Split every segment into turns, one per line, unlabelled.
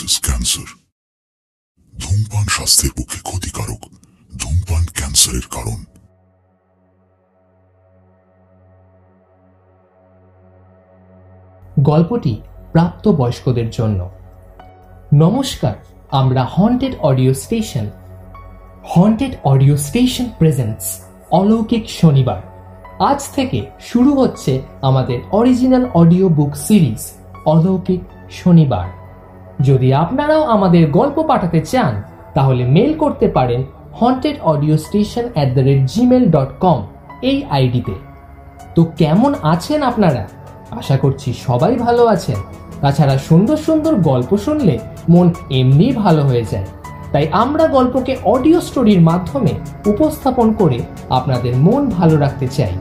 Causes cancer ধূমপান স্বাস্থ্যের পক্ষে ক্ষতিকারক, ধূমপান ক্যান্সারের কারণ।
গল্পটি প্রাপ্তবয়স্কদের জন্য। নমস্কার, আমরা haunted audio station haunted audio station presents অলৌকিক শনিবার। আজ থেকে শুরু হচ্ছে আমাদের অরিজিনাল অডিও বুক সিরিজ অলৌকিক শনিবার। যদি আপনারাও আমাদের গল্প পাঠাতে চান, তাহলে মেল করতে পারেন haunted audio station at the rate gmail dot com এই আইডিতে। তো কেমন আছেন আপনারা? আশা করছি সবাই ভালো আছেন। তাছাড়া সুন্দর সুন্দর গল্প শুনলে মন এমনি ভালো হয়ে যায়। তাই আমরা গল্পকে অডিও স্টোরির মাধ্যমে উপস্থাপন করে আপনাদের মন ভালো রাখতে চাই।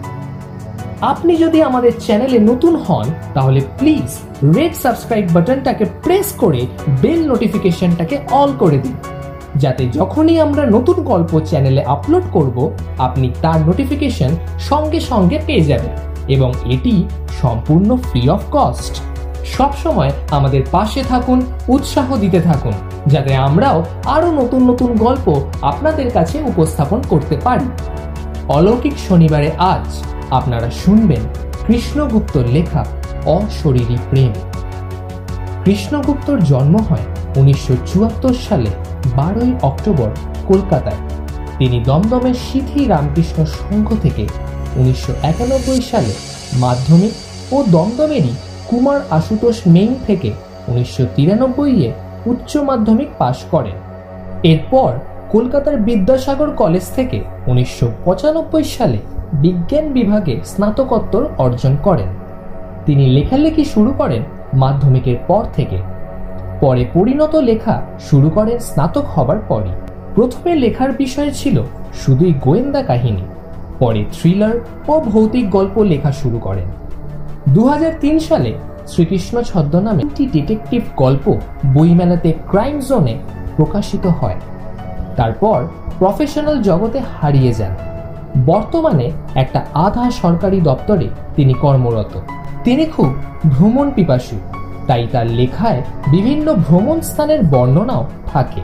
আপনি যদি আমাদের চ্যানেলে নতুন হন, তাহলে প্লিজ রেড সাবস্ক্রাইব বাটনটাকে প্রেস করে বেল নোটিফিকেশনটাকে অল করে দিন। যাতে যখনই আমরা নতুন গল্প চ্যানেলে আপলোড করব, আপনি তার নোটিফিকেশন সঙ্গে সঙ্গে পেয়ে যাবেন এবং এটি সম্পূর্ণ ফ্রি অফ কস্ট সবসময় আমাদের পাশে থাকুন, উৎসাহ দিতে থাকুন, যাতে আমরাও আরও নতুন নতুন গল্প আপনাদের কাছে উপস্থাপন করতে পারি। অলৌকিক শনিবারে আজ আপনারা শুনবেন কৃষ্ণগুপ্তর লেখা অশরীরী প্রেম। কৃষ্ণগুপ্তর জন্ম হয় উনিশশো চুয়াত্তর সালে, বারোই অক্টোবর, কলকাতায়। তিনি দমদমের সিথি রামকৃষ্ণ সংঘ থেকে উনিশশো একানব্বই সালে মাধ্যমিক ও দমদমেরই কুমার আশুতোষ মেইন থেকে উনিশশো তিরানব্বই এ উচ্চ মাধ্যমিক পাশ করেন। এরপর কলকাতার বিদ্যাসাগর কলেজ থেকে উনিশশো পঁচানব্বই সালে বিজ্ঞান বিভাগে স্নাতকোত্তর অর্জন করেন। তিনি লেখালেখি শুরু করেন মাধ্যমিকের পর থেকে। পরে পরিণত লেখা শুরু করেন স্নাতক হবার পরই। প্রথমে লেখার বিষয় ছিল শুধুই গোয়েন্দা কাহিনী, পরে থ্রিলার ও ভৌতিক গল্প লেখা শুরু করেন। দু হাজার তিন সালে শ্রীকৃষ্ণ ছদ্মনামে একটি ডিটেকটিভ গল্প বইমেলাতে ক্রাইম জোনে প্রকাশিত হয়। তারপর প্রফেশনাল জগতে হারিয়ে যান। বর্তমানে একটা আধা সরকারি দপ্তরে তিনি কর্মরত। তিনি খুব ভ্রমণ পিপাসু, তাই তার লেখায় বিভিন্ন ভ্রমণ স্থানের বর্ণনাও থাকে।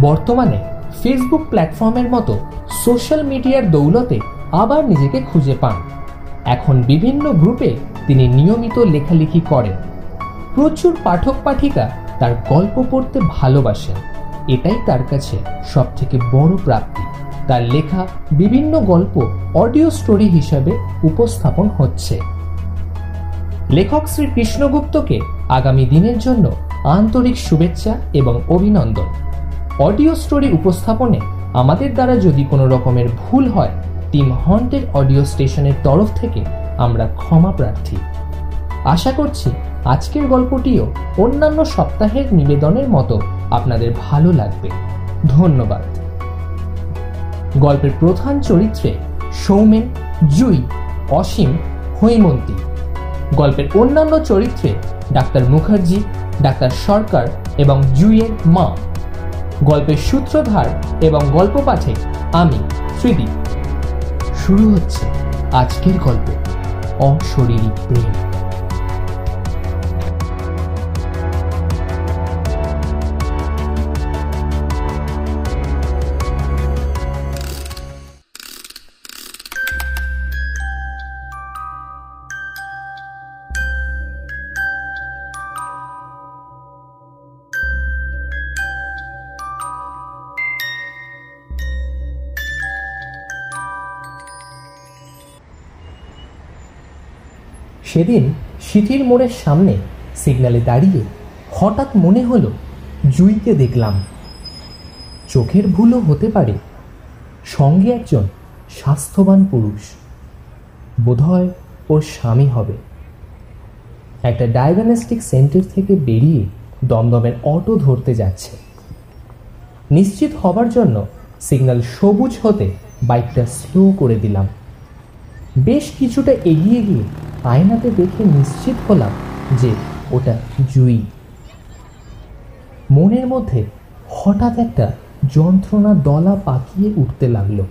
বর্তমানে ফেসবুক প্ল্যাটফর্মের মতো সোশ্যাল মিডিয়ার দৌলতে আবার নিজেকে খুঁজে পান। এখন বিভিন্ন গ্রুপে তিনি নিয়মিত লেখালেখি করেন। প্রচুর পাঠক পাঠিকা তার গল্প পড়তে ভালোবাসেন। এটাই তার কাছে সবথেকে বড় প্রাপ্তি। তার লেখা বিভিন্ন গল্প অডিও স্টোরি হিসাবে উপস্থাপন হচ্ছে। লেখক শ্রী কৃষ্ণগুপ্তকে আগামী দিনের জন্য আন্তরিক শুভেচ্ছা এবং অভিনন্দন। অডিও স্টোরি উপস্থাপনে আমাদের দ্বারা যদি কোনো রকমের ভুল হয়, টিম হন্টেড অডিও স্টেশনের তরফ থেকে আমরা ক্ষমা প্রার্থী। আশা করছি আজকের গল্পটিও অন্যান্য সপ্তাহের নিবেদনের মতো আপনাদের ভালো লাগবে। ধন্যবাদ। গল্পের প্রধান চরিত্রে সৌমেন, জুই, অসীম, হৈমন্তী। গল্পের অন্যান্য চরিত্রে ডাক্তার মুখার্জি, ডাক্তার সরকার এবং জুইয়ের মা। গল্পের সূত্রধার এবং গল্প পাঠে আমি ত্রিদীপ শুরু হচ্ছে আজকের গল্প, অশরীরী প্রেম। সেদিন সিটির মোড়ের সামনে সিগনালে দাঁড়িয়ে হঠাৎ মনে হলো, জুইকে দেখলাম। চোখের ভুলও হতে পারে। সঙ্গে একজন স্বাস্থ্যবান পুরুষ। বোধহয় ওর স্বামী হবে। একটা ডায়াগনস্টিক সেন্টার থেকে বেরিয়ে দমদমের অটো ধরতে যাচ্ছে। নিশ্চিত হবার জন্য সিগন্যাল সবুজ হতে বাইকটা স্লো করে দিলাম। বেশ কিছুটা এগিয়ে গিয়ে আয়নাতে দেখে নিশ্চিত হলাম যে ওটা জুই। মনের মধ্যে হঠাৎ একটা যন্ত্রণা দলা পাকিয়ে উঠতে লাগল।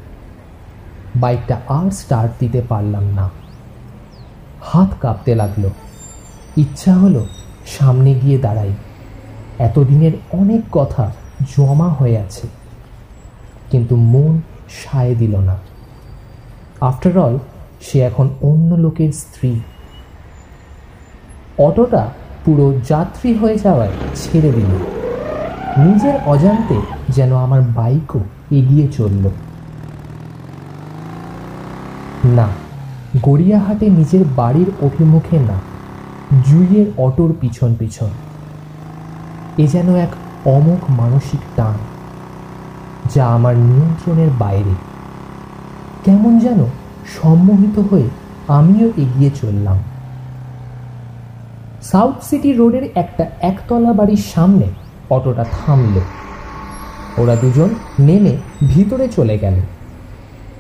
বাইকটা আর স্টার্ট দিতে পারলাম না। হাত কাঁপতে লাগল। ইচ্ছা হলো সামনে গিয়ে দাঁড়াই। এতদিনের অনেক কথা জমা হয়ে আছে। কিন্তু মন সায় দিল না। আফটার অল সে এখন অন্য লোকের স্ত্রী। অটোটা পুরো যাত্রী হয়ে যাওয়ায় ছেড়ে দিল। নিজের অজান্তে যেন আমার বাইকও এগিয়ে চলল। না, গড়িয়াহাটে নিজের বাড়ির অভিমুখে না, জুইয়ের অটোর পিছন পিছন। এ যেন এক অমোঘ মানসিক টান, যা আমার নিয়ন্ত্রণের বাইরে। কেমন যেন সম্মোহিত হয়ে আমিও এগিয়ে চললাম। সাউথ সিটি রোডের একটা একতলা বাড়ির সামনে অটোটা থামল। ওরা দুজন নেমে ভিতরে চলে গেল।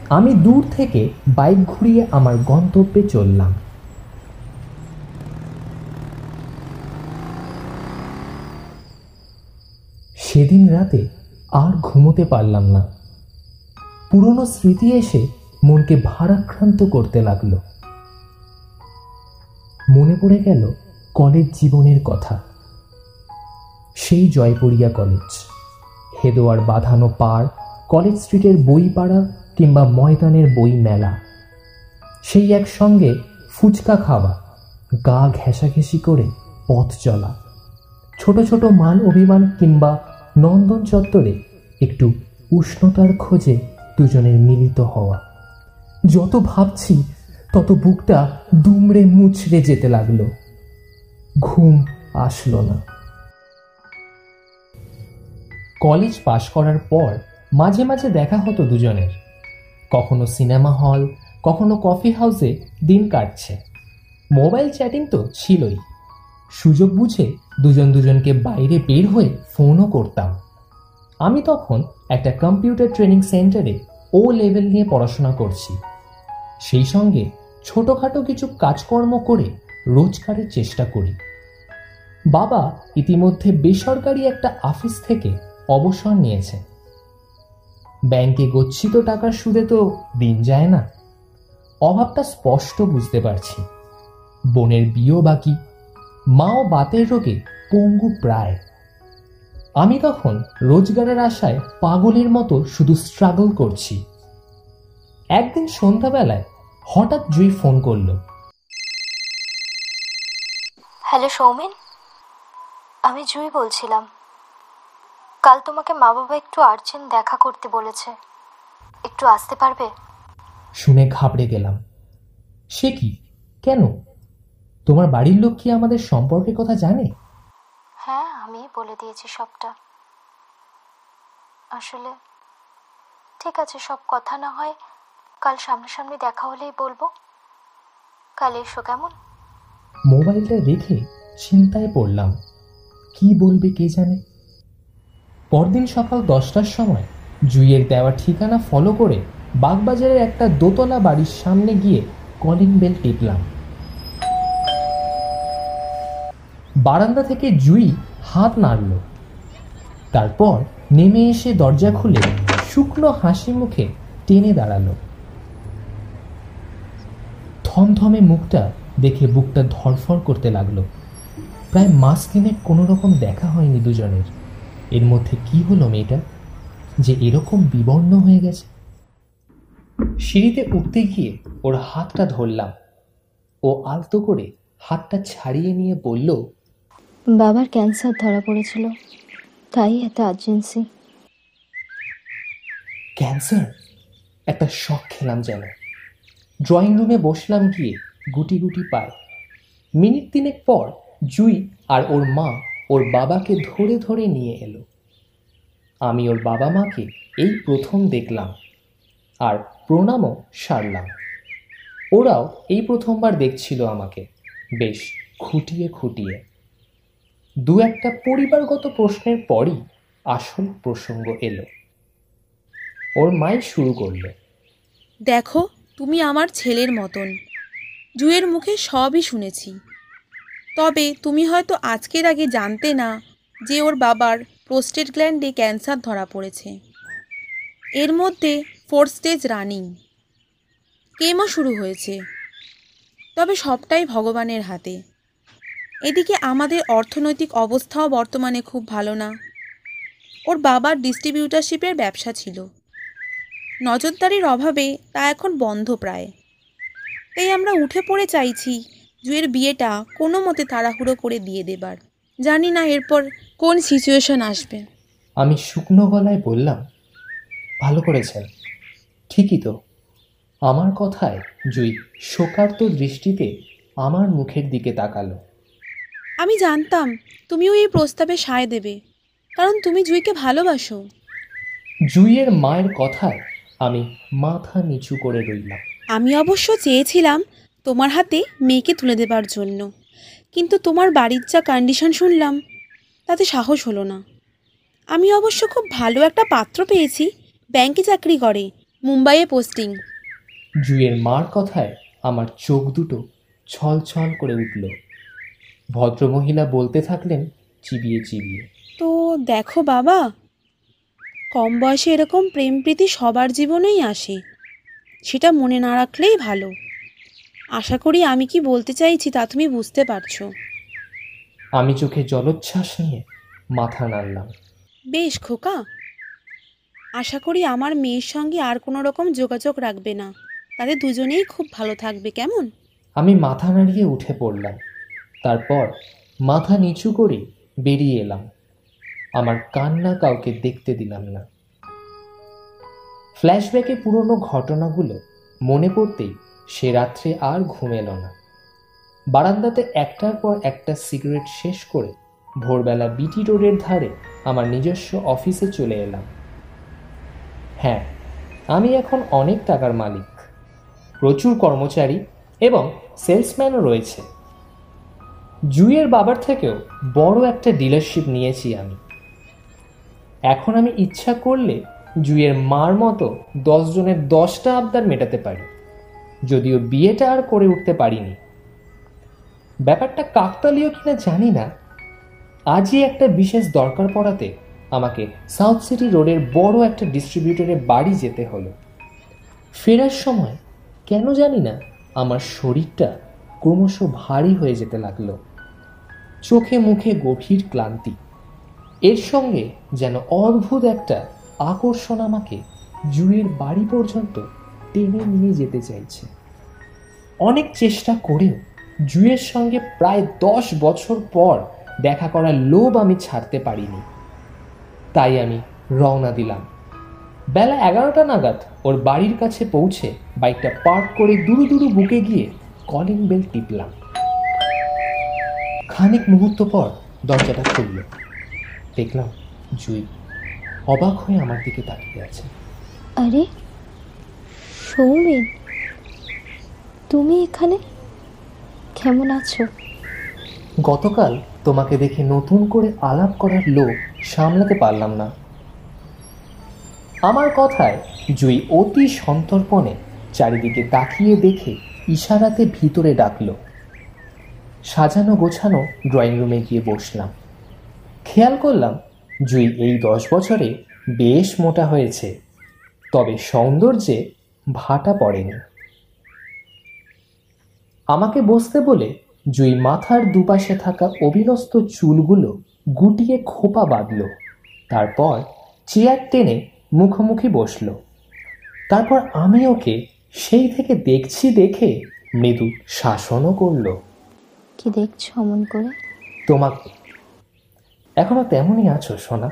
আমি দূর থেকে বাইক ঘুরিয়ে আমার গন্তব্যে চললাম। সেদিন রাতে আর ঘুমোতে পারলাম না। পুরনো স্মৃতি এসে মনকে ভারাক্রান্ত করতে লাগল। মনে পড়ে গেল কলেজ জীবনের কথা। সেই জয়পুরিয়া কলেজ, হেদোয়ার বাঁধানো পাড়, কলেজ স্ট্রিটের বইপাড়া কিংবা ময়দানের বই মেলা সেই একসঙ্গে ফুচকা খাওয়া, গা ঘেঁষাঘেঁষি করে পথ চলা, ছোট ছোট মান অভিমান কিংবা নন্দন চত্বরে একটু উষ্ণতার খোঁজে দুজনের মিলিত হওয়া। যত ভাবছি, তত বুকটা দুমড়ে মুচড়ে যেতে লাগল। ঘুম আসলো না। কলেজ পাশ করার পর মাঝে মাঝে দেখা হতো দুজনের। কখনো সিনেমা হল, কখনো কফি হাউসে দিন কাটছে। মোবাইল চ্যাটিং তো ছিলই। সুযোগ বুঝে দুজন দুজনকে বাইরে বের হয়ে ফোনও করতাম। আমি তখন একটা কম্পিউটার ট্রেনিং সেন্টারে ও লেভেল নিয়ে পড়াশোনা করছি। সেই সঙ্গে ছোটোখাটো কিছু কাজকর্ম করে রোজগারের চেষ্টা করি। বাবা ইতিমধ্যে বেসরকারি একটা অফিস থেকে অবসর নিয়েছে। ব্যাংকে গচ্ছিত টাকার সুদে তো দিন যায় না। অভাবটা স্পষ্ট বুঝতে পারছি। বোনের বিয়েও বাকি, মাও বাতের রোগে পঙ্গু প্রায়। আমি তখন রোজগারের আশায় পাগলের মতো শুধু স্ট্রাগল করছি। একদিন সন্ধ্যাবেলায় হঠাৎ জুই ফোন করল।
হ্যালো সৌমেন আমি জুই বলছিলাম। কাল তোমাকে মা বাবা একটু আর্জেন্ট দেখা করতে বলেছে। একটু আসতে পারবে?
শুনে ঘাবড়ে গেলাম। সে কি? কেন? তোমার বাড়ির লোক কি আমাদের সম্পর্কের কথা জানে?
হ্যাঁ আমি বলে দিয়েছি সবটা। আসলে ঠিক আছে সব কথা না হয় কাল সামনাসামনি দেখা হলেই বলব। কাল এসো কেমন?
মোবাইলটা রেখে চিন্তায় পড়লাম। কি বলবে কে জানে? পরদিন সকাল দশটার সময় জুইয়ের দেওয়া ঠিকানা ফলো করে বাগবাজারের একটা দোতলা বাড়ির সামনে গিয়ে কলিং বেল টিপলাম। বারান্দা থেকে জুই হাত নাড়ল। তারপর নেমে এসে দরজা খুলে শুকনো হাসি মুখে টেনে দাঁড়াল। থমথমে মুখটা দেখে বুকটা ধরফর করতে লাগল। প্রায় মাস তিনেক কোনো রকম দেখা হয়নি দুজনের। এর মধ্যে কি হলো মেয়েটা? যে এরকম বিবর্ণ হয়ে গেছে? সিঁড়িতে উঠতে গিয়ে ওর হাতটা ধরলাম। ও আলতো করে হাতটা ছাড়িয়ে নিয়ে বলল
বাবার ক্যান্সার ধরা পড়েছিল। তাই এত আর্জেন্সি
ক্যান্সার? একটা শখ খেলাম যেন। ড্রয়িং রুমে বসলাম গিয়ে গুটি গুটি পায়। মিনিট তিনেক পর জুই আর ওর মা ওর বাবাকে ধরে ধরে নিয়ে এলো। আমি ওর বাবা মাকে এই প্রথম দেখলাম আর প্রণামও সারলাম। ওরাও এই প্রথমবার দেখছিল আমাকে, বেশ খুঁটিয়ে খুঁটিয়ে। দু একটা পরিবারগত প্রশ্নের পরই আসল প্রসঙ্গ এলো। ওর মাই শুরু করল।
দেখো তুমি আমার ছেলের মতন। জুয়ের মুখে সবই শুনেছি। তবে তুমি হয়তো আজকের আগে জানতে না যে ওর বাবার প্রোস্টেট গ্ল্যান্ডে ক্যান্সার ধরা পড়েছে। এর মধ্যে ফোর স্টেজ রানিং। কেমো শুরু হয়েছে। তবে সবটাই ভগবানের হাতে। এদিকে আমাদের অর্থনৈতিক অবস্থাও বর্তমানে খুব ভালো না। ওর বাবার ডিস্ট্রিবিউটারশিপের ব্যবসা ছিল। নজরদারির অভাবে তা এখন বন্ধ প্রায়। তাই আমরা উঠে পড়ে চাইছি জুয়ের বিয়েটা কোনো মতে তাড়াহুড়ো করে দিয়ে দেবার। জানি না এরপর কোন সিচুয়েশন আসবে।
আমি শুকনো গলায় বললাম ভালো করেছেন। ঠিকই তো। আমার কথায় জুই শোকার্ত দৃষ্টিতে আমার মুখের দিকে তাকালো।
আমি জানতাম তুমিও এই প্রস্তাবে সায় দেবে কারণ তুমি জুইকে ভালোবাসো।
জুইয়ের মায়ের কথায় আমি মাথা নিচু করে রইলাম।
আমি অবশ্য চেয়েছিলাম তোমার হাতে মেয়েকে তুলে দেবার জন্য কিন্তু তোমার বাড়ির যা কন্ডিশন শুনলাম তাতে সাহস হলো না। আমি অবশ্য খুব ভালো একটা পাত্র পেয়েছি ব্যাংকে চাকরি করে মুম্বাইয়ে পোস্টিং
জুয়ের মার কথায় আমার চোখ দুটো ছল ছল করে উঠল। ভদ্রমহিলা বলতে থাকলেন চিবিয়ে চিবিয়ে।
তো দেখো বাবা কম বয়সে এরকম প্রেম প্রীতি সবার জীবনেই আসে। সেটা মনে না রাখলেই ভালো। আশা করি আমি কি বলতে চাইছি তা তুমি বুঝতে পারছ।
আমি চোখে জলোচ্ছ্বাস নিয়ে মাথা নাড়লাম।
বেশ খোকা। আশা করি আমার মেয়ের সঙ্গে আর কোনো রকম যোগাযোগ রাখবে না। তাদের দুজনেই খুব ভালো থাকবে কেমন?
আমি মাথা নাড়িয়ে উঠে পড়লাম। তারপর মাথা নিচু করে বেরিয়ে এলাম। আমার কান্না কাউকে দেখতে দিলাম না। ফ্ল্যাশব্যাকে পুরনো ঘটনাগুলো মনে পড়তেই সে রাত্রে আর ঘুম এলো না। বারান্দাতে একটার পর একটা সিগারেট শেষ করে ভোরবেলা বিটি রোডের ধারে আমার নিজস্ব অফিসে চলে এলাম। হ্যাঁ আমি এখন অনেক টাকার মালিক, প্রচুর কর্মচারী এবং সেলসম্যানও রয়েছে। জুইয়ের বাবার থেকেও বড় একটা ডিলারশিপ নিয়েছি আমি। এখন আমি ইচ্ছা করলে জুইয়ের মার মতো দশজনের দশটা আবদার মেটাতে পারি। যদিও বিয়েটা আর করে উঠতে পারিনি। ব্যাপারটা কাকতালীয় কিনা জানি না। আজই একটা বিশেষ দরকার পড়াতে আমাকে সাউথ সিটি রোডের বড় একটা ডিস্ট্রিবিউটরের বাড়ি যেতে হলো। ফেরার সময় কেন জানি না আমার শরীরটা ক্রমশ ভারী হয়ে যেতে লাগল। চোখে মুখে গভীর ক্লান্তি। এর সঙ্গে যেন অদ্ভুত একটা আকর্ষণ আমাকে জুয়ের বাড়ি পর্যন্ত টেনে নিয়ে যেতে চাইছে। অনেক চেষ্টা করেও জুয়ের সঙ্গে প্রায় দশ বছর পর দেখা করার লোভ আমি ছাড়তে পারিনি। তাই আমি রওনা দিলাম। বেলা এগারোটা নাগাদ ওর বাড়ির কাছে পৌঁছে বাইকটা পার্ক করে দুরু দুরু বুকে গিয়ে কলিং বেল টিপলাম। খানিক মুহূর্ত পর দরজাটা খুলল। দেখলাম জুই অবাক হয়ে আমার দিকে তাকিয়ে আছে।
আরে সৌমেন তুমি এখানে? কেমন আছো?
গতকাল তোমাকে দেখে নতুন করে আলাপ করার লোক সামলাতে পারলাম না। আমার কথায় জুই অতি সন্তর্পণে চারিদিকে তাকিয়ে দেখে ইশারাতে ভিতরে ডাকলো। সাজানো গোছানো ড্রয়িং রুমে গিয়ে বসলাম। খেয়াল করলাম জুই এই দশ বছরে বেশ মোটা হয়েছে তবে সৌন্দর্যে ভাটা পড়েনি। আমাকে বসতে বলে জুই মাথার দুপাশে থাকা অবিনস্ত চুলগুলো গুটিয়ে খোপা বাঁধল। তারপর চেয়ার টেনে মুখোমুখি বসল। তারপর আমি ওকে সেই থেকে দেখছি দেখে মৃদু শাসনও করল।
কি দেখছ অমন করে?
তোমাকে এখনও তেমনই আছো সোনা।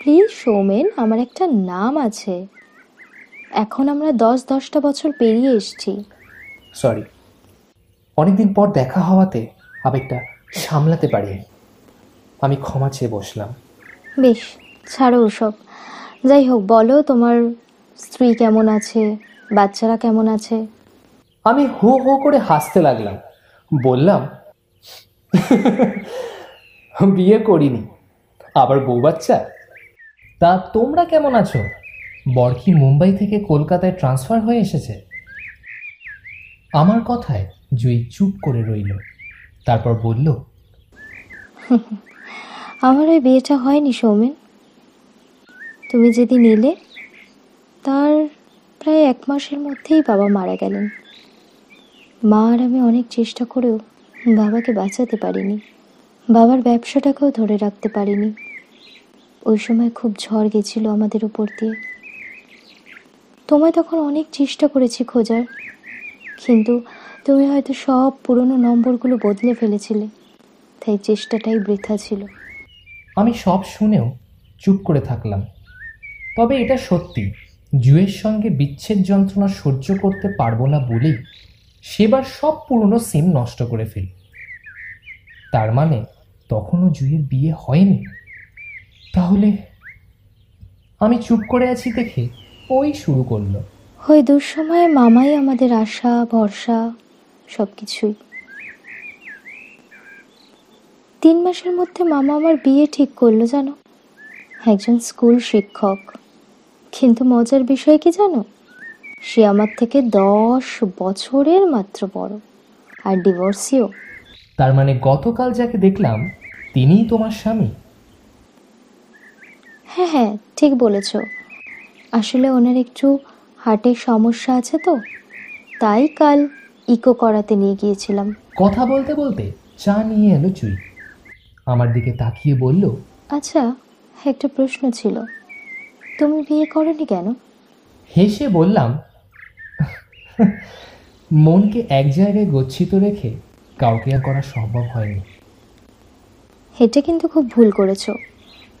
প্লিজ সৌমেন আমার একটা নাম আছে। এখন আমরা দশ দশটা বছর পেরিয়ে এসেছি।
সরি অনেকদিন পর দেখা হওয়াতে আবেগটা সামলাতে পারিনি। আমি ক্ষমা চেয়ে বসলাম।
বেশ ছাড়ো ওসব। যাই হোক বলো তোমার স্ত্রী কেমন আছে? বাচ্চারা কেমন আছে?
আমি হো হো করে হাসতে লাগলাম। বললাম বিয়ে করিনি। আবার বউ বাচ্চা? তা তোমরা কেমন আছো? বর কি মুম্বাই থেকে কলকাতায় ট্রান্সফার হয়ে এসেছে? আমার কথায় জুই চুপ করে রইল। তারপর বলল,
আমার ওই বিয়েটা হয়নি সৌমেন। তুমি যেদিন এলে, তার প্রায় এক মাসের মধ্যেই বাবা মারা গেলেন। মা আর আমি অনেক চেষ্টা করেও বাবাকে বাঁচাতে পারিনি। বাবার ব্যবসাটাকেও ধরে রাখতে পারিনি। ওই সময় খুব ঝড় গেছিল আমাদের উপর দিয়ে। তোমায় তখন অনেক চেষ্টা করেছি খোঁজার, কিন্তু তুমি হয়তো সব পুরনো নম্বরগুলো বদলে ফেলেছিলে, তাই চেষ্টাটাই বৃথা ছিল।
আমি সব শুনেও চুপ করে থাকলাম। তবে এটা সত্যি, জুয়ের সঙ্গে বিচ্ছেদ যন্ত্রণা সহ্য করতে পারব না বলেই সেবার সব পুরনো সিম নষ্ট করে ফেলি। তার মানে তখনও জুয়ের বিয়ে হয়নি? তাহলে আমি চুপ করে আছি দেখে ওই শুরু করল।
ওই দুঃসময়ে মামাই আমাদের আশা ভরসা সব কিছুই তিন মাসের মধ্যে মামা আমার বিয়ে ঠিক করল জানো? একজন স্কুল শিক্ষক। কিন্তু মজার বিষয় কি জানো? সে আমার থেকে দশ বছরের মাত্র বড়। আর ডিভোর্সিও
তার মানে গতকাল যাকে দেখলাম তিনিই তোমার স্বামী?
হ্যাঁ হ্যাঁ ঠিক বলেছ। আসলে ওনার একটু হার্টের সমস্যা আছে তো তাই কাল ইকো করাতে নিয়ে গিয়েছিলাম।
কথা বলতে বলতে চা নিয়ে এলো চুই। আমার দিকে তাকিয়ে বলল
আচ্ছা একটা প্রশ্ন ছিল। তুমি বিয়ে করনি কেন?
হেসে বললাম মনকে এক জায়গায় গচ্ছিত রেখে কাউকে আর করা সম্ভব হয়নি।
এটা কিন্তু খুব ভুল করেছ।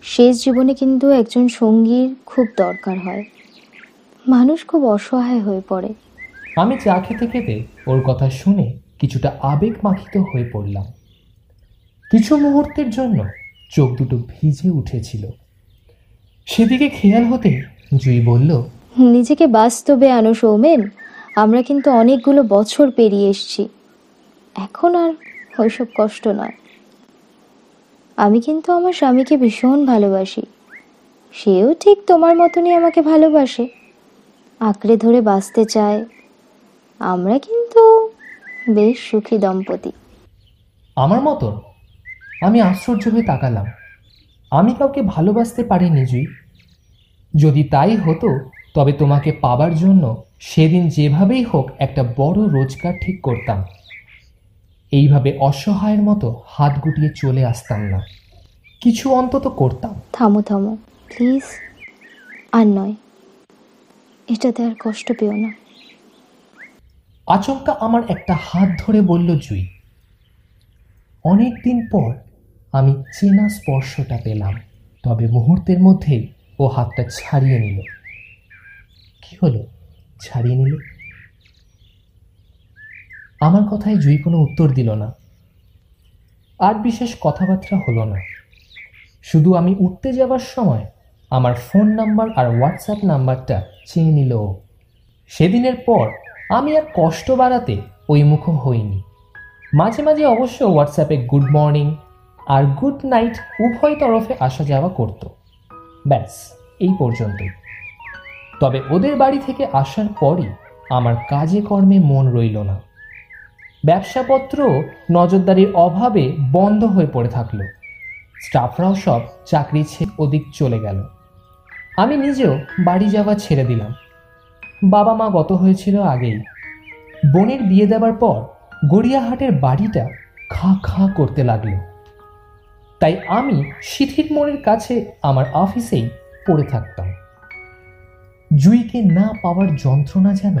শেষ জীবনে কিন্তু একজন সঙ্গীর খুব দরকার হয়। মানুষ খুব অসহায় হয়ে পড়ে।
আমি চা খেতে খেতে ওর কথা শুনে কিছুটা আবেগ মাখিত হয়ে পড়লাম। কিছু মুহূর্তের জন্য চোখ দুটো ভিজে উঠেছিল। সেদিকে খেয়াল হতে জুই বলল
নিজেকে বাস্তবে আনো সৌমেন আমরা কিন্তু অনেকগুলো বছর পেরিয়ে এসছি। এখন আর ওইসব কষ্ট নয়। আমি কিন্তু আমার স্বামীকে ভীষণ ভালোবাসি। সেও ঠিক তোমার মতনই আমাকে ভালোবাসে। আঁকড়ে ধরে বাঁচতে চায়। আমরা কিন্তু বেশ সুখী দম্পতি।
আমার মতন? আমি আশ্চর্য হয়ে তাকালাম। আমি কাউকে ভালোবাসতে পারিনি, জুই। যদি তাই হতো, তবে তোমাকে পাবার জন্য সেদিন যেভাবেই হোক একটা বড় রোজগার ঠিক করতাম। এইভাবে অসহায়ের মতো হাত গুটিয়ে চলে আসতাম না। কিছু অন্তত করতাম।
থামো থামো প্লিজ আর নয় এটাতে আর কষ্ট পেও না।
আচমকা আমার একটা হাত ধরে বলল জুই অনেক দিন পর আমি চেনা স্পর্শটা পেলাম। তবে মুহূর্তের মধ্যেই ও হাতটা ছাড়িয়ে নিল। কি হলো? ছাড়িয়ে নিল? আমার কথায় জুই কোনো উত্তর দিল না। আর বিশেষ কথাবার্তা হলো না। শুধু আমি উঠতে যাওয়ার সময় আমার ফোন নাম্বার আর হোয়াটসঅ্যাপ নাম্বারটা চেয়ে নিল সেদিনের পর আমি আর কষ্ট বাড়াতে ওই মুখ হইনি। মাঝে মাঝে অবশ্য হোয়াটসঅ্যাপে গুড মর্নিং আর গুড নাইট উভয় তরফে আসা যাওয়া করত। ব্যাস, এই পর্যন্তই। তবে ওদের বাড়ি থেকে আসার পরই আমার কাজে কর্মে মন রইল না। ব্যবসাপত্র নজরদারির অভাবে বন্ধ হয়ে পড়ে থাকল। স্টাফরাও সব চাকরি ছেড়ে ওদিক চলে গেল। আমি নিজেও বাড়ি যাওয়া ছেড়ে দিলাম। বাবা মা গত হয়েছিল আগেই। বোনের বিয়ে দেওয়ার পর গড়িয়াহাটের বাড়িটা খা খা করতে লাগল। তাই আমি শিথির মোড়ের কাছে আমার অফিসেই পড়ে থাকতাম। জুইকে না পাওয়ার যন্ত্রণা যেন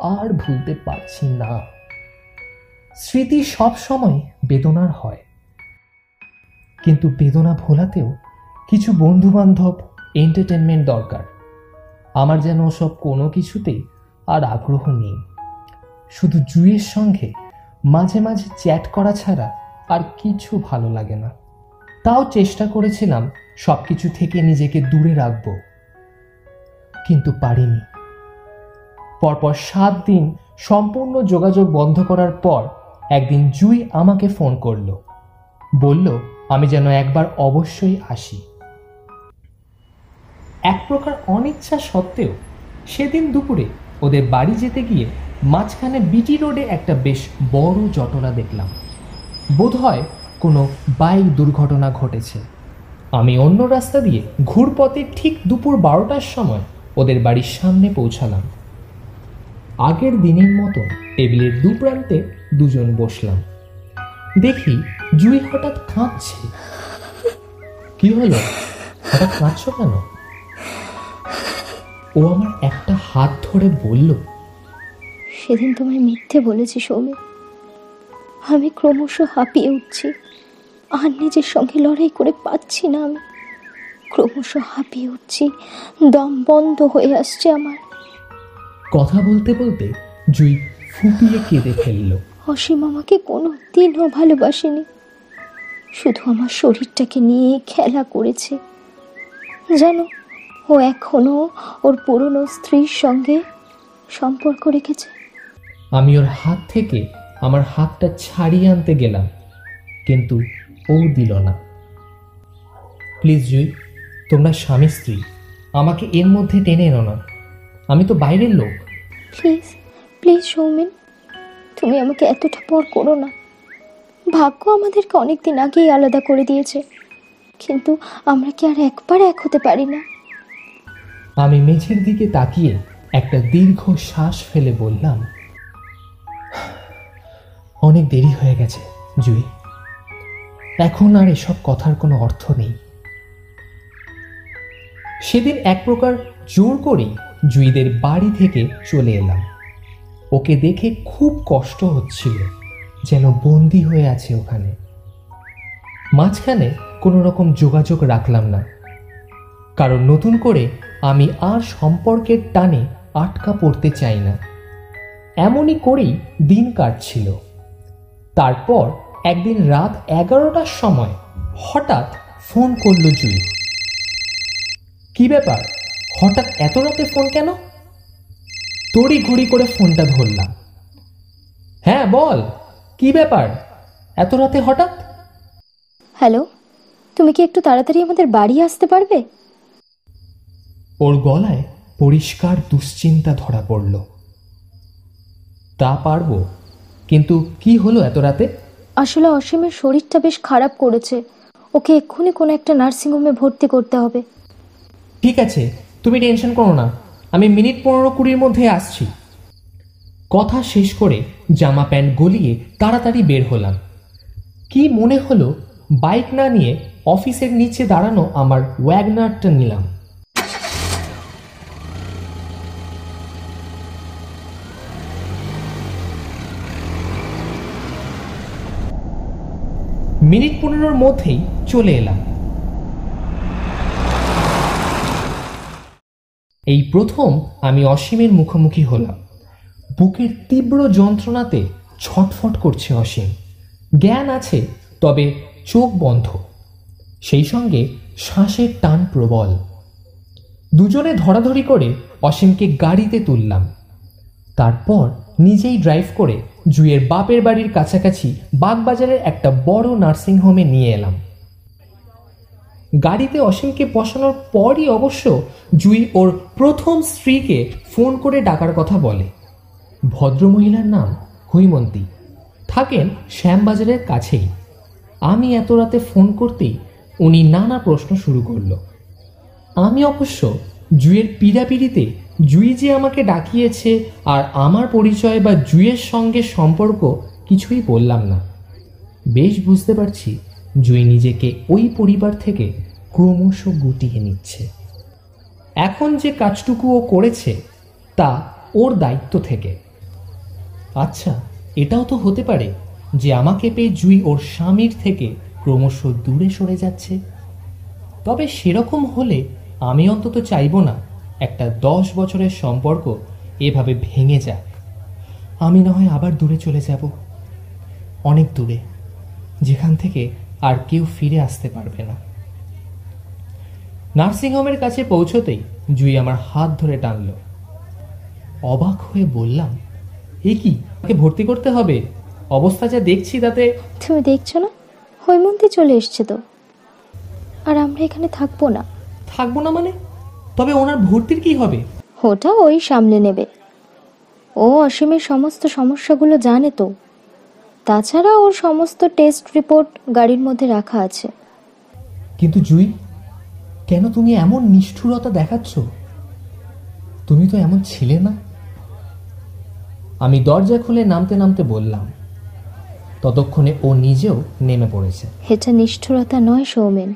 আর ভুলতে পারছি না। স্মৃতি সব সময় বেদনার হয়। কিন্তু বেদনা ভোলাতেও কিছু বন্ধু বান্ধব এন্টারটেনমেন্ট দরকার। আমার যেন সব কোনো কিছুতেই আর আগ্রহ নেই। শুধু জুয়ের সঙ্গে মাঝে মাঝে চ্যাট করা ছাড়া আর কিছু ভালো লাগে না। তাও চেষ্টা করেছিলাম সব কিছু থেকে নিজেকে দূরে রাখব। কিন্তু পারিনি। পরপর সাত দিন সম্পূর্ণ যোগাযোগ বন্ধ করার পর একদিন জুই আমাকে ফোন করল। বলল, আমি যেন একবার অবশ্যই আসি। এক প্রকার অনিচ্ছা সত্ত্বেও সেদিন দুপুরে ওদের বাড়ি যেতে গিয়ে মাঝখানে বিটি রোডে একটা বেশ বড় জটলা দেখলাম। বোধহয় কোনো বাইক দুর্ঘটনা ঘটেছে। আমি অন্য রাস্তা দিয়ে ঘুরপথে ঠিক দুপুর বারোটার সময় ওদের বাড়ির সামনে পৌঁছালাম। আগের দিনের মতো টেবিলের দু প্রান্তে দুজন বসলাম। দেখি জুই হঠাৎ কাঁদছে কি হলো? হঠাৎ কাঁদছো কেন? ও আমার একটা হাত ধরে বলল
সেদিন তোমায় মিথ্যে বলেছি সৌমিক আমি ক্রমশ হাঁপিয়ে উঠছি। আর নিজের সঙ্গে লড়াই করে পাচ্ছি না আমি। ক্রমশ হাঁপিয়ে উঠছি। দম বন্ধ হয়ে আসছে আমার।
কথা বলতে বলতে জুই ফুপিয়ে কেঁদে ফেলল।
অসীম আমাকে কোনো দিনও ভালোবাসেনি। শুধু আমার শরীরটাকে নিয়ে খেলা করেছে। জানো ও এখনও ওর পুরনো স্ত্রীর সঙ্গে সম্পর্ক রেখেছে।
আমি ওর হাত থেকে আমার হাতটা ছাড়িয়ে আনতে গেলাম কিন্তু ও দিল না। প্লিজ জুই তোমরা স্বামী স্ত্রী আমাকে এর মধ্যে টেনে এনো না। আমি তো বাইরের লোক।
প্লিজ প্লিজ সৌমেন তুমি আমাকে এতটা পর করো না। ভাগ্য আমাদেরকে অনেক দিন আগেই আলাদা করে দিয়েছে। কিন্তু আমরা কি আর একবার এক হতে পারি না?
আমি মেঝের দিকে তাকিয়ে একটা দীর্ঘ শ্বাস ফেলে বললাম, অনেক দেরি হয়ে গেছে, জুই। এখন আর এসব কথার কোনো অর্থ নেই। সেদিন এক প্রকার জোর করেই জুইদের বাড়ি থেকে চলে এলাম। ওকে দেখে খুব কষ্ট হচ্ছিল, যেন বন্দি হয়ে আছে ওখানে। মাঝখানে কোনো রকম যোগাযোগ রাখলাম না, কারণ নতুন করে আমি আর সম্পর্কের টানে আটকা পড়তে চাই না। এমনই করেই দিন কাটছিল। তারপর একদিন রাত এগারোটার সময় হঠাৎ ফোন করল জুই। কি ব্যাপার? হঠাৎ এত রাতে ফোন কেন? তড়ি ঘড়ি করে ফোনটা ধরলাম। হ্যাঁ বল কি ব্যাপার? এত রাতে হঠাৎ?
হ্যালো তুমি কি একটু তাড়াতাড়ি আমাদের বাড়ি আসতে পারবে?
ওর গলায় পরিষ্কার দুশ্চিন্তা ধরা পড়ল। তা পারব কিন্তু কি হলো এত রাতে?
আসলে অসীমের শরীরটা বেশ খারাপ করেছে। ওকে এক্ষুনি কোনো একটা নার্সিংহোমে ভর্তি করতে হবে।
ঠিক আছে তুমি টেনশন করো না। আমি মিনিট পনেরো কুড়ির মধ্যে আসছি। কথা শেষ করে জামা প্যান্ট গলিয়ে তাড়াতাড়ি বের হলাম। কি মনে হলো, বাইক না নিয়ে অফিসের নিচে দাঁড়ানো আমার ওয়াগনারটা নিলাম। মিনিট পনেরোর মধ্যেই চলে এলাম। এই প্রথম আমি অসীমের মুখোমুখি হলাম। বুকের তীব্র যন্ত্রণাতে ছটফট করছে অসীম। জ্ঞান আছে, তবে চোখ বন্ধ। সেই সঙ্গে শ্বাসের টান প্রবল। দুজনে ধরাধরি করে অসীমকে গাড়িতে তুললাম। তারপর নিজেই ড্রাইভ করে জুয়ের বাপের বাড়ির কাছাকাছি বাগবাজারের একটা বড় নার্সিংহোমে নিয়ে এলাম। গাড়িতে অসীমকে বসানোর পরই অবশ্য জুই ওর প্রথম স্ত্রীকে ফোন করে ডাকার কথা বলে। ভদ্রমহিলার নাম হৈমন্তী। থাকেন শ্যামবাজারের কাছেই। আমি এত রাতে ফোন করতেই উনি নানা প্রশ্ন শুরু করল। আমি অবশ্য জুয়ের পিড়াপিড়িতে জুই যে আমাকে ডাকিয়েছে আর আমার পরিচয় বা জুইয়ের সঙ্গে সম্পর্ক কিছুই বললাম না। বেশ বুঝতে পারছি জুই নিজেকে ওই পরিবার থেকে ক্রমশ গুটিয়ে নিচ্ছে। এখন যে কাজটুকু ও করেছে, তা ওর দায়িত্ব থেকে। আচ্ছা এটাও তো হতে পারে যে আমাকে পেয়ে জুই ওর স্বামীর থেকে ক্রমশ দূরে সরে যাচ্ছে। তবে সেরকম হলে আমি অন্তত চাইব না একটা দশ বছরের সম্পর্ক এভাবে ভেঙে যাক। আমি না হয় আবার দূরে চলে যাব। অনেক দূরে, যেখান থেকে আর কেউ ফিরে আসতে পারবে না। নার্সিংহোমের কাছে পৌঁছতেই জুই আমার হাত ধরে টানল। অবাক হয়ে বললাম এ কি তাকে ভর্তি করতে হবে? অবস্থা যা দেখছি তাতে
তুমি দেখছ না? হৈমন্তী চলে এসছে তো। আর আমরা এখানে থাকব না।
থাকব না মানে? তবে ওনার ভর্তির কি হবে?
ওটা ওই সামলে নেবে। ও অসীমের সমস্ত সমস্যাগুলো জানে তো। তাছাড়া ওর সমস্ত টেস্ট রিপোর্ট গাড়ির মধ্যে রাখা আছে।
কিন্তু জুই কেন তুমি এমন নিষ্ঠুরতা দেখাচ্ছ? তুমি তো এমন ছিলে না। আমি দরজা খুলে নামতে নামতে বললাম ততক্ষণে ও নিজেও নেমে পড়েছে।
এটা নিষ্ঠুরতা নয় সৌমেন।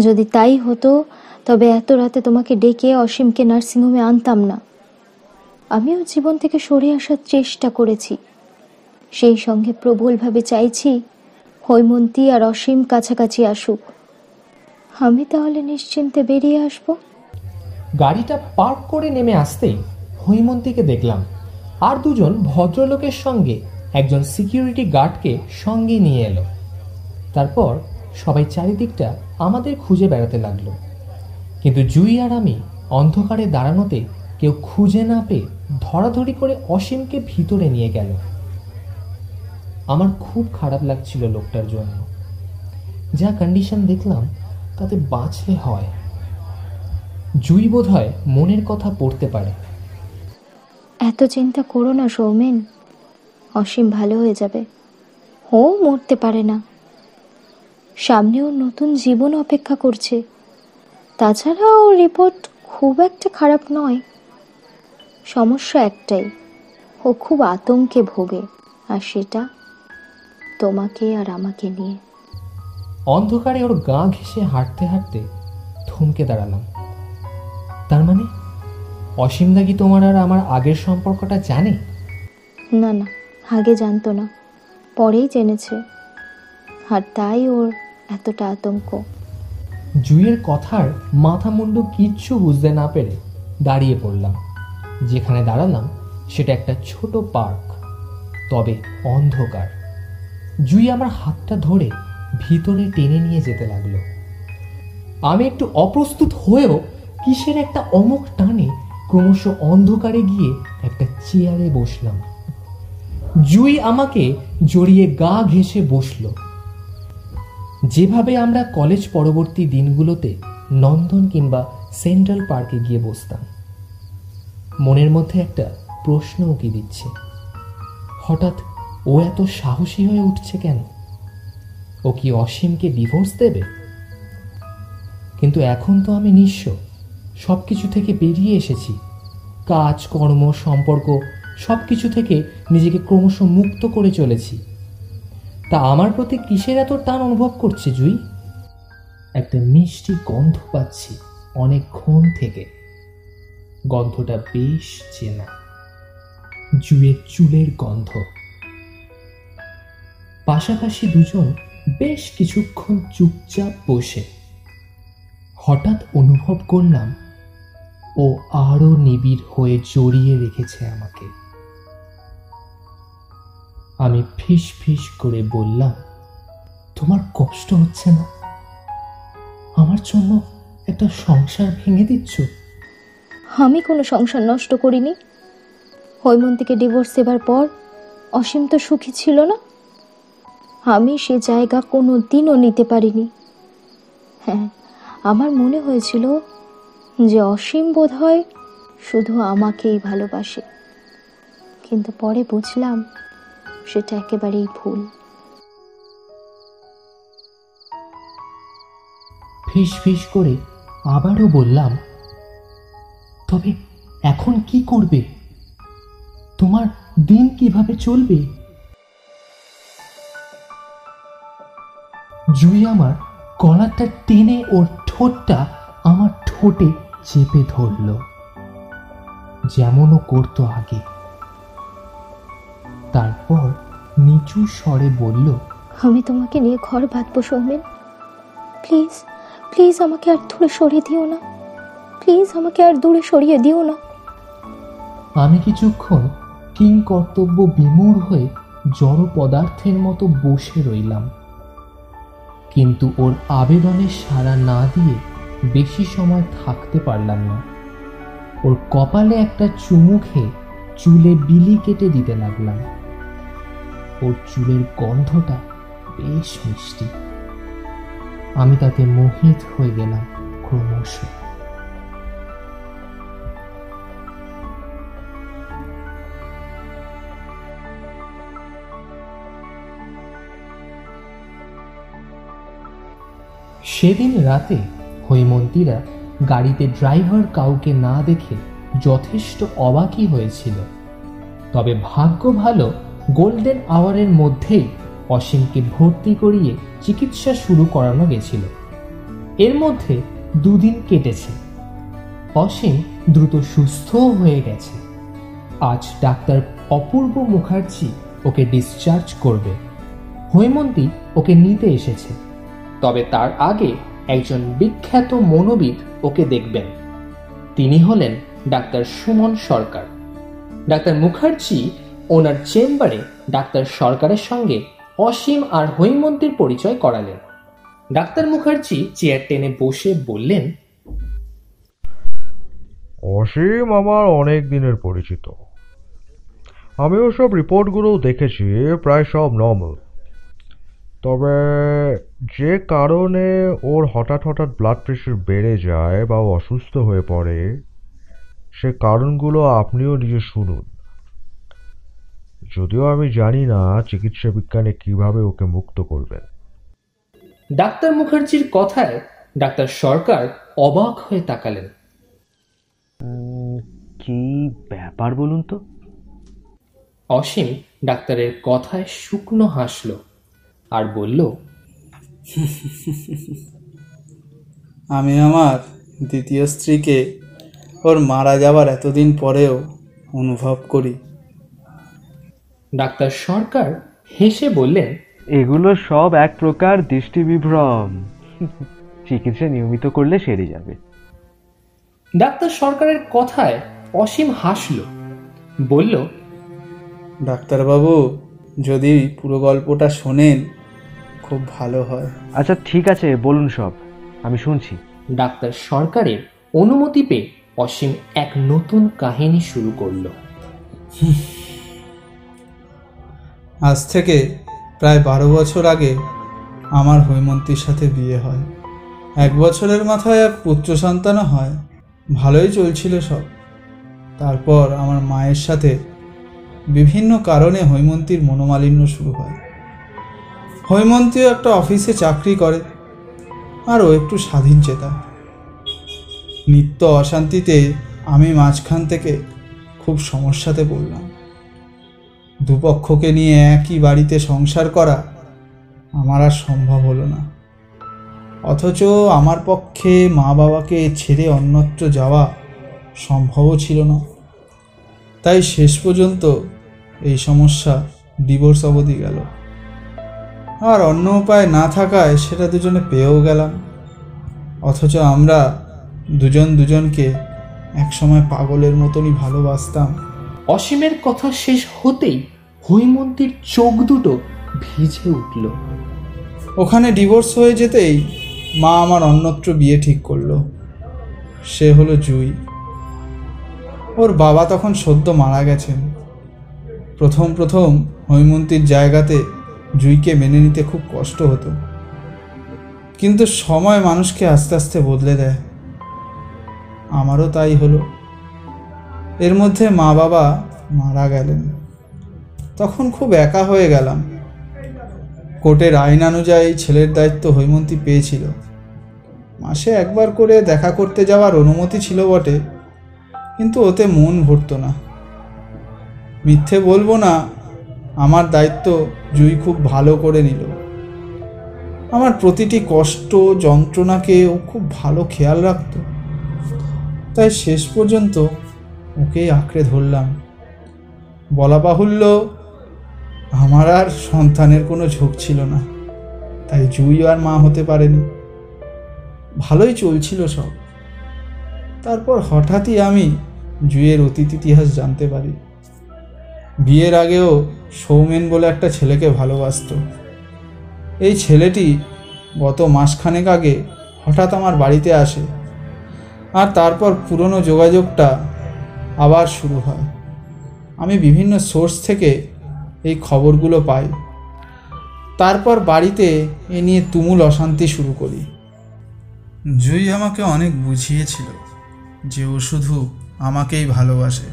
যদি তাই হতো তবে এত রাতে তোমাকে ডেকে অসীমকে নার্সিংহোমে আনতাম না। আমিও জীবন থেকে সরে আসার চেষ্টা করেছি। সেই সঙ্গে প্রবলভাবে চাইছি, হৈমন্তী আর অসীম কাছাকাছি আসুক। আমি তাহলে নিশ্চিন্তে বেরিয়ে আসব।
গাড়িটা পার্ক করে নেমে আসতেই হৈমন্তীকে দেখলাম। আর দুজন ভদ্রলোকের সঙ্গে একজন সিকিউরিটি গার্ডকে সঙ্গে নিয়ে এলো। তারপর সবাই চারিদিকটা আমাদের খুঁজে বেড়াতে লাগল। কিন্তু জুই আর আমি অন্ধকারে দাঁড়ানোতে কেউ খুঁজে না পেয়ে ধরাধরি করে অসীমকে ভিতরে নিয়ে গেল। আমার খুব খারাপ লাগছিল লোকটার জন্য। যা কন্ডিশন দেখলাম, তাতে বাঁচলে হয়। জুই বোধ হয় মনের কথা পড়তে পারে।
এত চিন্তা করো না, সৌমেন। অসীম ভালো হয়ে যাবে। ও মরতে পারে না। সামনে ওর নতুন জীবন অপেক্ষা করছে। তাছাড়া ওর রিপোর্ট খুব একটা খারাপ নয়। সমস্যা একটাই, ও খুব আতঙ্কে ভোগে, আর সেটা তোমাকে আর আমাকে নিয়ে।
অন্ধকারে ওর গা ঘেঁষে হাঁটতে হাঁটতে থমকে দাঁড়ালাম। তার মানে অসীমদা কি তোমার আর আমার আগের সম্পর্কটা জানে?
না না আগে জানতো না পরেই জেনেছে। আর তাই ওর এতটা আতঙ্ক।
জুইয়ের কথার মাথা মুন্ডু কিচ্ছু বুঝতে না পেরে দাঁড়িয়ে পড়লাম। যেখানে দাঁড়ালাম সেটা একটা ছোট পার্ক তবে অন্ধকার। জুই আমার হাতটা ধরে ভিতরে টেনে নিয়ে যেতে লাগল। আমি একটু অপ্রস্তুত হয়েও কিসের একটা অমুক টানে ক্রমশ অন্ধকারে গিয়ে একটা চেয়ারে বসলাম। জুই আমাকে জড়িয়ে গা ঘেঁষে বসল। যেভাবে আমরা কলেজ পরবর্তী দিনগুলোতে নন্দন কিংবা সেন্ট্রাল পার্কে গিয়ে বসতাম, মনের মধ্যে একটা প্রশ্ন উকি দিচ্ছে। হঠাৎ ও এত সাহসী হয়ে উঠছে কেন? ও কি অসীমকে ডিভোর্স দেবে? কিন্তু এখন তো আমি নিঃস্ব। সব কিছু থেকে বেরিয়ে এসেছি। কাজ, কর্ম, সম্পর্ক সব কিছু থেকে নিজেকে ক্রমশ মুক্ত করে চলেছি। তা আমার প্রতি কিসের এত টান অনুভব করছে, জুই? একটা মিষ্টি গন্ধ পাচ্ছি অনেকক্ষণ থেকে। গন্ধটা বেশ চেনা। জুয়ের চুলের গন্ধ। পাশাপাশি দুজন বেশ কিছুক্ষণ চুপচাপ বসে। হঠাৎ অনুভব করলাম, ও আরও নিবিড় হয়ে জড়িয়ে রেখেছে আমাকে। আমি ফিস ফিস করে বললাম, তোমার কষ্ট হচ্ছে না? আমার জন্য একটা সংসার ভেঙে দিচ্ছ?
আমি কোনো সংসার নষ্ট করিনি। হৈমন্তীকে ডিভোর্স দেবার পর অসীম তো সুখী ছিল না। আমি সে জায়গা কোনো দিনও নিতে পারিনি। হ্যাঁ আমার মনে হয়েছিল যে অসীম বোধ হয় শুধু আমাকেই ভালোবাসে। কিন্তু পরে বুঝলাম সেটা একেবারেই ভুল।
ফিস ফিস করে আবারও বললাম, তবে এখন কি করবে? তোমার দিন কীভাবে চলবে? জুই আমার গলাটা টেনে ওর ঠোঁটটা আমার ঠোঁটে চেপে ধরল। যেমনও করতো আগে। তারপর নিচু স্বরে বলল
আমি তোমাকে নিয়ে ঘর বাঁধবো সৌমেন। প্লিজ প্লিজ আমাকে আর দূরে সরিয়ে দিও না। প্লিজ আমাকে আর দূরে সরিয়ে দিও না।
আমি কিছুক্ষণ কিং কর্তব্য বিমূঢ় হয়ে জড় পদার্থের মতো বসে রইলাম। কিন্তু ওর আবেদনে সাড়া না দিয়ে বেশি সময় থাকতে পারলাম না। ওর কপালে একটা চুমু খেয়ে চুলে বিলি কেটে দিতে লাগলাম। ওর চুলের গন্ধটা বেশ মিষ্টি। আমি তাতে মোহিত হয়ে গেলাম ক্রমশ। সেদিন রাতে হৈমন্তীরা গাড়িতে ড্রাইভার কাউকে না দেখে যথেষ্ট অবাকই হয়েছিল। তবে ভাগ্য ভালো গোল্ডেন আওয়ারের মধ্যেই অসীমকে ভর্তি করিয়ে চিকিৎসা শুরু করানো গেছিল। এর মধ্যে দুদিন কেটেছে। অসীম দ্রুত সুস্থও হয়ে গেছে। আজ ডাক্তার অপূর্ব মুখার্জি ওকে ডিসচার্জ করবে। হৈমন্তী ওকে নিতে এসেছে। তবে তার আগে একজন বিখ্যাত মনোবিদ ওকে দেখবেন। তিনি হলেন ডাক্তার সুমন সরকার। ডাক্তার মুখার্জি ওনার চেম্বারে ডাক্তার সরকারের সঙ্গে অসীম আর হৈমন্তীর পরিচয় করালেন। ডাক্তার মুখার্জি চেয়ার টেনে বসে বললেন,
অসীম আমার অনেক দিনের পরিচিত। আমি ওসব রিপোর্টগুলো দেখেছি, প্রায় সব নর্মাল। তবে যে কারণে ওর হঠাৎ হঠাৎ ব্লাড প্রেশার বেড়ে যায় বা ও অসুস্থ হয়ে পড়ে সে কারণগুলো আপনিও নিজে শুনুন। যদিও আমি জানি না চিকিৎসা বিজ্ঞানে কীভাবে ওকে মুক্ত করবেন।
ডাক্তার মুখার্জির কথায় ডাক্তার সরকার অবাক হয়ে তাকালেন।
কি ব্যাপার বলুন তো?
অসীম ডাক্তারের কথায় শুকনো হাসল। আর বলল
আমি আমার দ্বিতীয় স্ত্রীকে ওর মারা যাবার এতদিন পরেও অনুভব করি।
ডাক্তার সরকার হেসে বললেন
এগুলো সব এক প্রকার দৃষ্টি দৃষ্টিবিভ্রম। চিকিৎসা নিয়মিত করলে সেরে যাবে।
ডাক্তার সরকারের কথায় অসীম হাসল বলল
ডাক্তারবাবু যদি পুরো গল্পটা শোনেন খুব ভালো হয়।
আচ্ছা ঠিক আছে বলুন সব। আমি শুনছি।
ডাক্তার সরকারের অনুমতি পেয়ে অসীম এক নতুন কাহিনী শুরু করল।
আজ থেকে প্রায় বারো বছর আগে আমার হৈমন্তীর সাথে বিয়ে হয়। এক বছরের মাথায় এক পুত্র সন্তানও হয়। ভালোই চলছিল সব। তারপর আমার মায়ের সাথে বিভিন্ন কারণে হৈমন্তীর মনোমালিন্য শুরু হয়। হৈমন্তীও একটা অফিসে চাকরি করে আর ও একটু স্বাধীন চেতা। নিত্য অশান্তিতে আমি মাঝখান থেকে খুব সমস্যাতে পড়লাম। দুপক্ষকে নিয়ে একই বাড়িতে সংসার করা আমার আর সম্ভব হলো না। অথচ আমার পক্ষে মা বাবাকে ছেড়ে অন্যত্র যাওয়া সম্ভবও ছিল না। তাই শেষ পর্যন্ত এই সমস্যা ডিভোর্স অবধি গেল। আর অন্য উপায় না থাকায় সেটা দুজনে পেয়েও গেলাম। অথচ আমরা দুজন দুজনকে একসময় পাগলের মতনই ভালোবাসতাম।
অসীমের কথা শেষ হতেই হৈমন্তীর চোখ দুটো ভিজে উঠল।
ওখানে ডিভোর্স হয়ে যেতেই মা আমার অন্যত্র বিয়ে ঠিক করল। সে হলো জুই। ওর বাবা তখন সদ্য মারা গেছেন। প্রথম প্রথম হৈমন্তীর জায়গাতে জুইকে মেনে নিতে খুব কষ্ট হতো। কিন্তু সময় মানুষকে আস্তে আস্তে বদলে দেয়। আমারও তাই হলো। এর মধ্যে মা বাবা মারা গেলেন। তখন খুব একা হয়ে গেলাম। কোর্টের আইন অনুযায়ী ছেলের দায়িত্ব হৈমন্তী পেয়েছিল। মাসে একবার করে দেখা করতে যাওয়ার অনুমতি ছিল বটে, কিন্তু ওতে মন ভরত না। মিথ্যে বলব না, আমার দায়িত্ব জুই খুব ভালো করে নিল। আমার প্রতিটি কষ্ট, যন্ত্রণাকে ও খুব ভালো খেয়াল রাখত। তাই শেষ পর্যন্ত ওকেই আঁকড়ে ধরলাম। বলা বাহুল্য, আমার আর সন্তানের কোনো ঝোঁক ছিল না। তাই জুই আর মা হতে পারেনি। ভালোই চলছিল সব। তারপর হঠাৎই আমি জুইয়ের অতীত ইতিহাস জানতে পারি। বিয়ের আগেও সৌমেন বলে একটা ছেলেকে ভালোবাসত। এই ছেলেটি গত মাসখানেক আগে হঠাৎ আমার বাড়িতে আসে আর তারপর পুরনো যোগাযোগটা আবার শুরু হয়। আমি বিভিন্ন সোর্স থেকে এই খবরগুলো পাই। তারপর বাড়িতে এ নিয়ে তুমুল অশান্তি শুরু করি। জুই আমাকে অনেক বুঝিয়েছিল যে ও শুধু আমাকেই ভালোবাসে।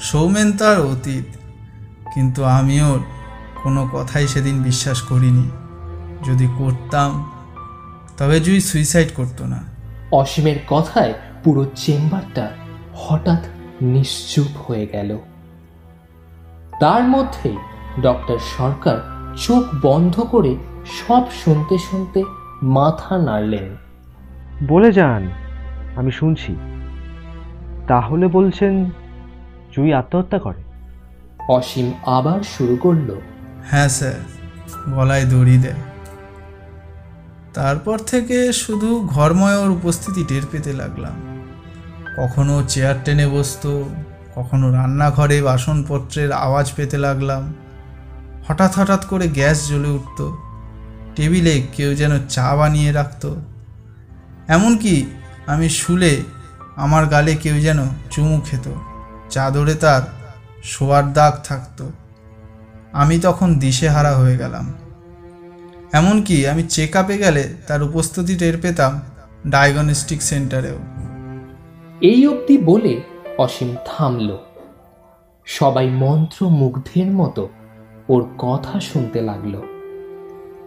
সৌমেন তার অতীত কিন্তু আমি ওর কোনো কথাই সেদিন বিশ্বাস করিনি। যদি করতাম তবে জুই সুইসাইড করতো না।
অসীমের কথায় পুরো চেম্বারটা হঠাৎ নিশ্চুপ হয়ে গেল। তার মধ্যেই ডক্টর সরকার চোখ বন্ধ করে সব শুনতে শুনতে মাথা নাড়লেন।
বলে যান আমি শুনছি। তাহলে বলছেন জুই আত্মহত্যা করে।
অসীম আবার শুরু করল।
হ্যাঁ স্যার, গলায় দড়ি দেয়। তারপর থেকে শুধু ঘরময় ওর উপস্থিতি টের পেতে লাগলাম। কখনো চেয়ার টেনে বসতো, কখনো রান্নাঘরে বাসনপত্রের আওয়াজ পেতে লাগলাম। হঠাৎ হঠাৎ করে গ্যাস জ্বলে উঠত, টেবিলে কেউ যেন চা বানিয়ে রাখত। এমনকি আমি শুলে আমার গালে কেউ যেন চুমু খেত, চাদরে তার শোয়ার দাগ থাকতো। আমি তখন দিশেহারা হয়ে গেলাম। এমনকি আমি চেক আপে গেলে তার উপস্থিতি টের পেতাম ডায়াগনস্টিক সেন্টারেও।
এই অবধি বলে অসীম থামল। সবাই মন্ত্রমুগ্ধের মতো ওর কথা শুনতে লাগল।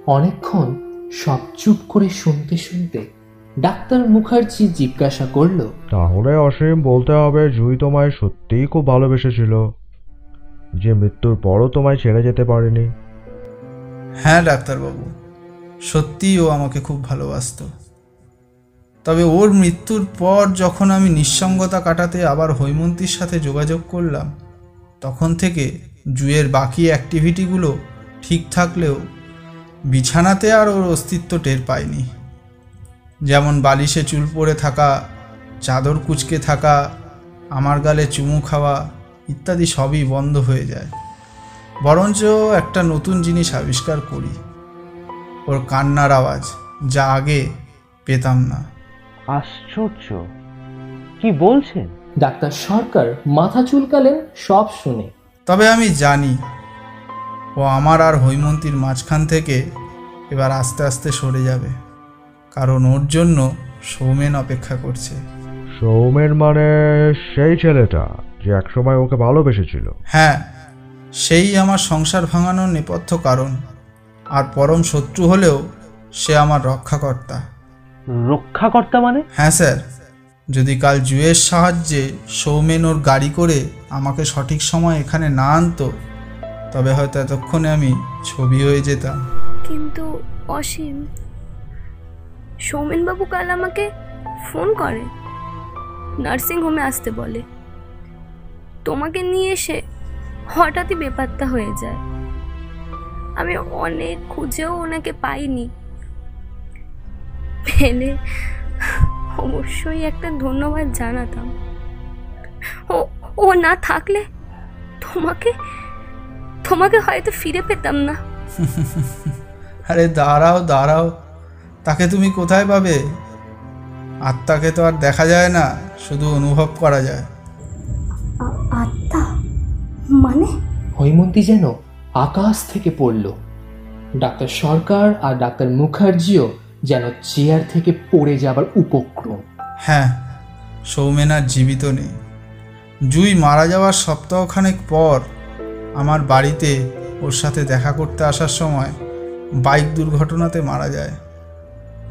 অনেকক্ষণ সব চুপ করে শুনতে শুনতে ডাক্তার মুখার্জি জিজ্ঞাসা করল
তাহলে অসীম বলতে হবে জুই তোমায় সত্যিই খুব ভালোবেসেছিল। যে মৃত্যুর পরও তোমায় ছেড়ে যেতে পারেনি।
হ্যাঁ ডাক্তারবাবু। সত্যিই ও আমাকে খুব ভালোবাসতো। তবে ওর মৃত্যুর পর যখন আমি নিঃসঙ্গতা কাটাতে আবার হৈমন্তীর সাথে যোগাযোগ করলাম, তখন থেকে জুয়ের বাকি অ্যাক্টিভিটিগুলো ঠিক থাকলেও বিছানাতে আর ওর অস্তিত্ব টের পাইনি। যেমন বালিশে চুল পড়ে থাকা, চাদর কুচকে থাকা, আমার গালে চুমু খাওয়া ইত্যাদি সবই বন্ধ হয়ে যায়। বরঞ্চ একটা নতুন জিনিস আবিষ্কার করি। ওর কান্নার আওয়াজ যা আগে পেতাম না।
আশ্চর্য। কি বলছেন?
ডাক্তার সরকার মাথা চুলকালেন সব শুনে।
তবে আমি জানি ও আমার আর হৈমন্তীর মাঝখান থেকে এবার আস্তে আস্তে সরে যাবে। কারণ ওর জন্য সৌমেন অপেক্ষা করছে।
সৌমেন মানে সেই ছেলেটা। যে একসময় ওকে ভালোবেসেছিল।
হ্যাঁ সেই আমার সংসার ভাঙানোর নেপথ্য কারণ। আর পরম শত্রু হলেও সে আমার রক্ষাকর্তা।
রক্ষাকর্তা মানে?
হ্যাঁ স্যার যদি কাল জুয়ের সাহায্যে সৌমেন ওর গাড়ি করে আমাকে সঠিক সময় এখানে না আনতো তবে হয়তো এতক্ষণে আমি ছবি হয়ে যেতাম।
কিন্তু অসীম সৌমেনবাবু কাল আমাকে ফোন করে। নার্সিং হোমে আসতে বলে। তোমাকে নিয়ে এসে হঠাৎই বেপাত্তা হয়ে যায়। আমি অনেক খুঁজেও ওনাকে পাইনি। পেলে অবশ্যই একটা ধন্যবাদ জানাতাম। ও ও না থাকলে তোমাকে তোমাকে হয়তো ফিরে পেতাম না।
আরে দাঁড়াও দাঁড়াও। তাকে তুমি কোথায় পাবে? আত্মাকে তো আর দেখা যায় না, শুধু অনুভব করা যায়।
আত্মা মানে?
হৈমন্তী যেন আকাশ থেকে পড়ল। ডাক্তার সরকার আর ডাক্তার মুখার্জিও যেন চেয়ার থেকে পড়ে যাবার উপক্রম।
হ্যাঁ সৌমেন আর জীবিত নেই। জুই মারা যাওয়ার সপ্তাহখানেক পর আমার বাড়িতে ওর সাথে দেখা করতে আসার সময় বাইক দুর্ঘটনাতে মারা যায়।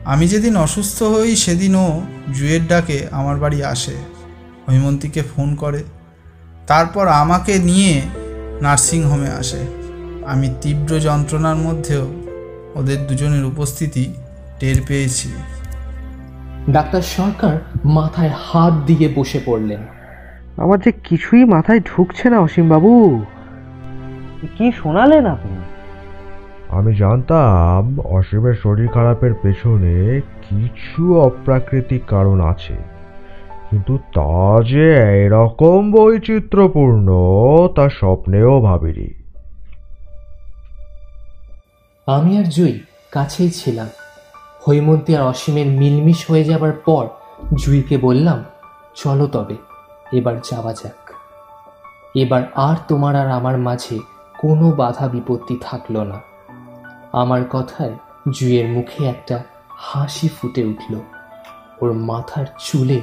আমি যেদিন অসুস্থ হই সেদিনও জুয়ের ডাকে আমার বাড়ি আসে। হৈমন্তীকে ফোন করে। তারপর আমাকে নিয়ে নার্সিং হোমে আসে। আমি তীব্র যন্ত্রণার মধ্যেও ওদের দুজনের উপস্থিতি টের পেয়েছি।
ডাক্তার সরকার মাথায় হাত দিয়ে বসে পড়লেন।
আমার যে কিছুই মাথায় ঢুকছে না অসীম বাবু কি শোনালেন আপনি?
আমি জানতাম অসীমের শরীর খারাপের পেছনে কিছু অপ্রাকৃতিক কারণ আছে। কিন্তু তা যে এরকম বৈচিত্র্যপূর্ণ, তা স্বপ্নেও ভাবিনি।
আমি আর জুই কাছেই ছিলাম। হৈমন্তী আর অসীমের মিলমিশ হয়ে যাবার পর জুইকে বললাম, চলো তবে, এবার যাওয়া যাক। এবার আর তোমার আর আমার মাঝে কোনো বাধা বিপত্তি থাকল না। আমার কথায় জুইয়ের মুখে একটা হাসি ফুটে উঠল। ওর মাথার চুলে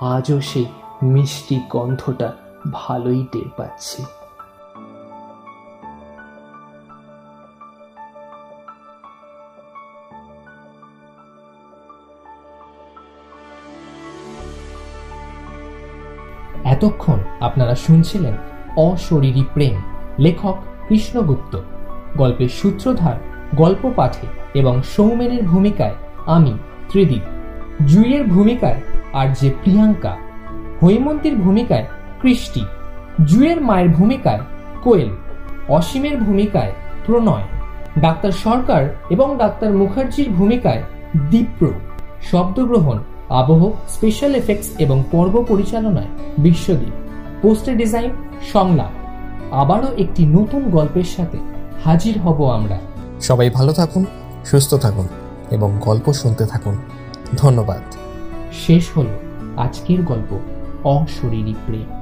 আজও সেই মিষ্টি গন্ধটা ভালোই টের পাচ্ছি। এতক্ষণ আপনারা শুনছিলেন অশরীরী প্রেম, লেখক কৃষ্ণগুপ্ত। গল্পের সূত্রধার গল্প পাঠে এবং সৌমেনের ভূমিকায় আমি, ত্রিদীপ। জুইয়ের ভূমিকায় আর যে প্রিয়াঙ্কা হৈমন্তীর ভূমিকায় কৃষ্টি, জুয়ের মায়ের ভূমিকায় কোয়েল, অসীমের ভূমিকায় প্রণয়, ডাক্তার সরকার এবং ডাক্তার মুখার্জির ভূমিকায় দীপ্র। শব্দগ্রহণ, আবহ স্পেশাল এফেক্টস এবং পর্ব পরিচালনায় বিশ্বদীপ। পোস্টার ডিজাইন সংলাপ। আবারও একটি নতুন গল্পের সাথে হাজির হব আমরা।
সবাই ভালো থাকুন, সুস্থ থাকুন এবং গল্প শুনতে থাকুন। ধন্যবাদ।
শেষ হলো আজকের গল্প অশরীরী প্রেম।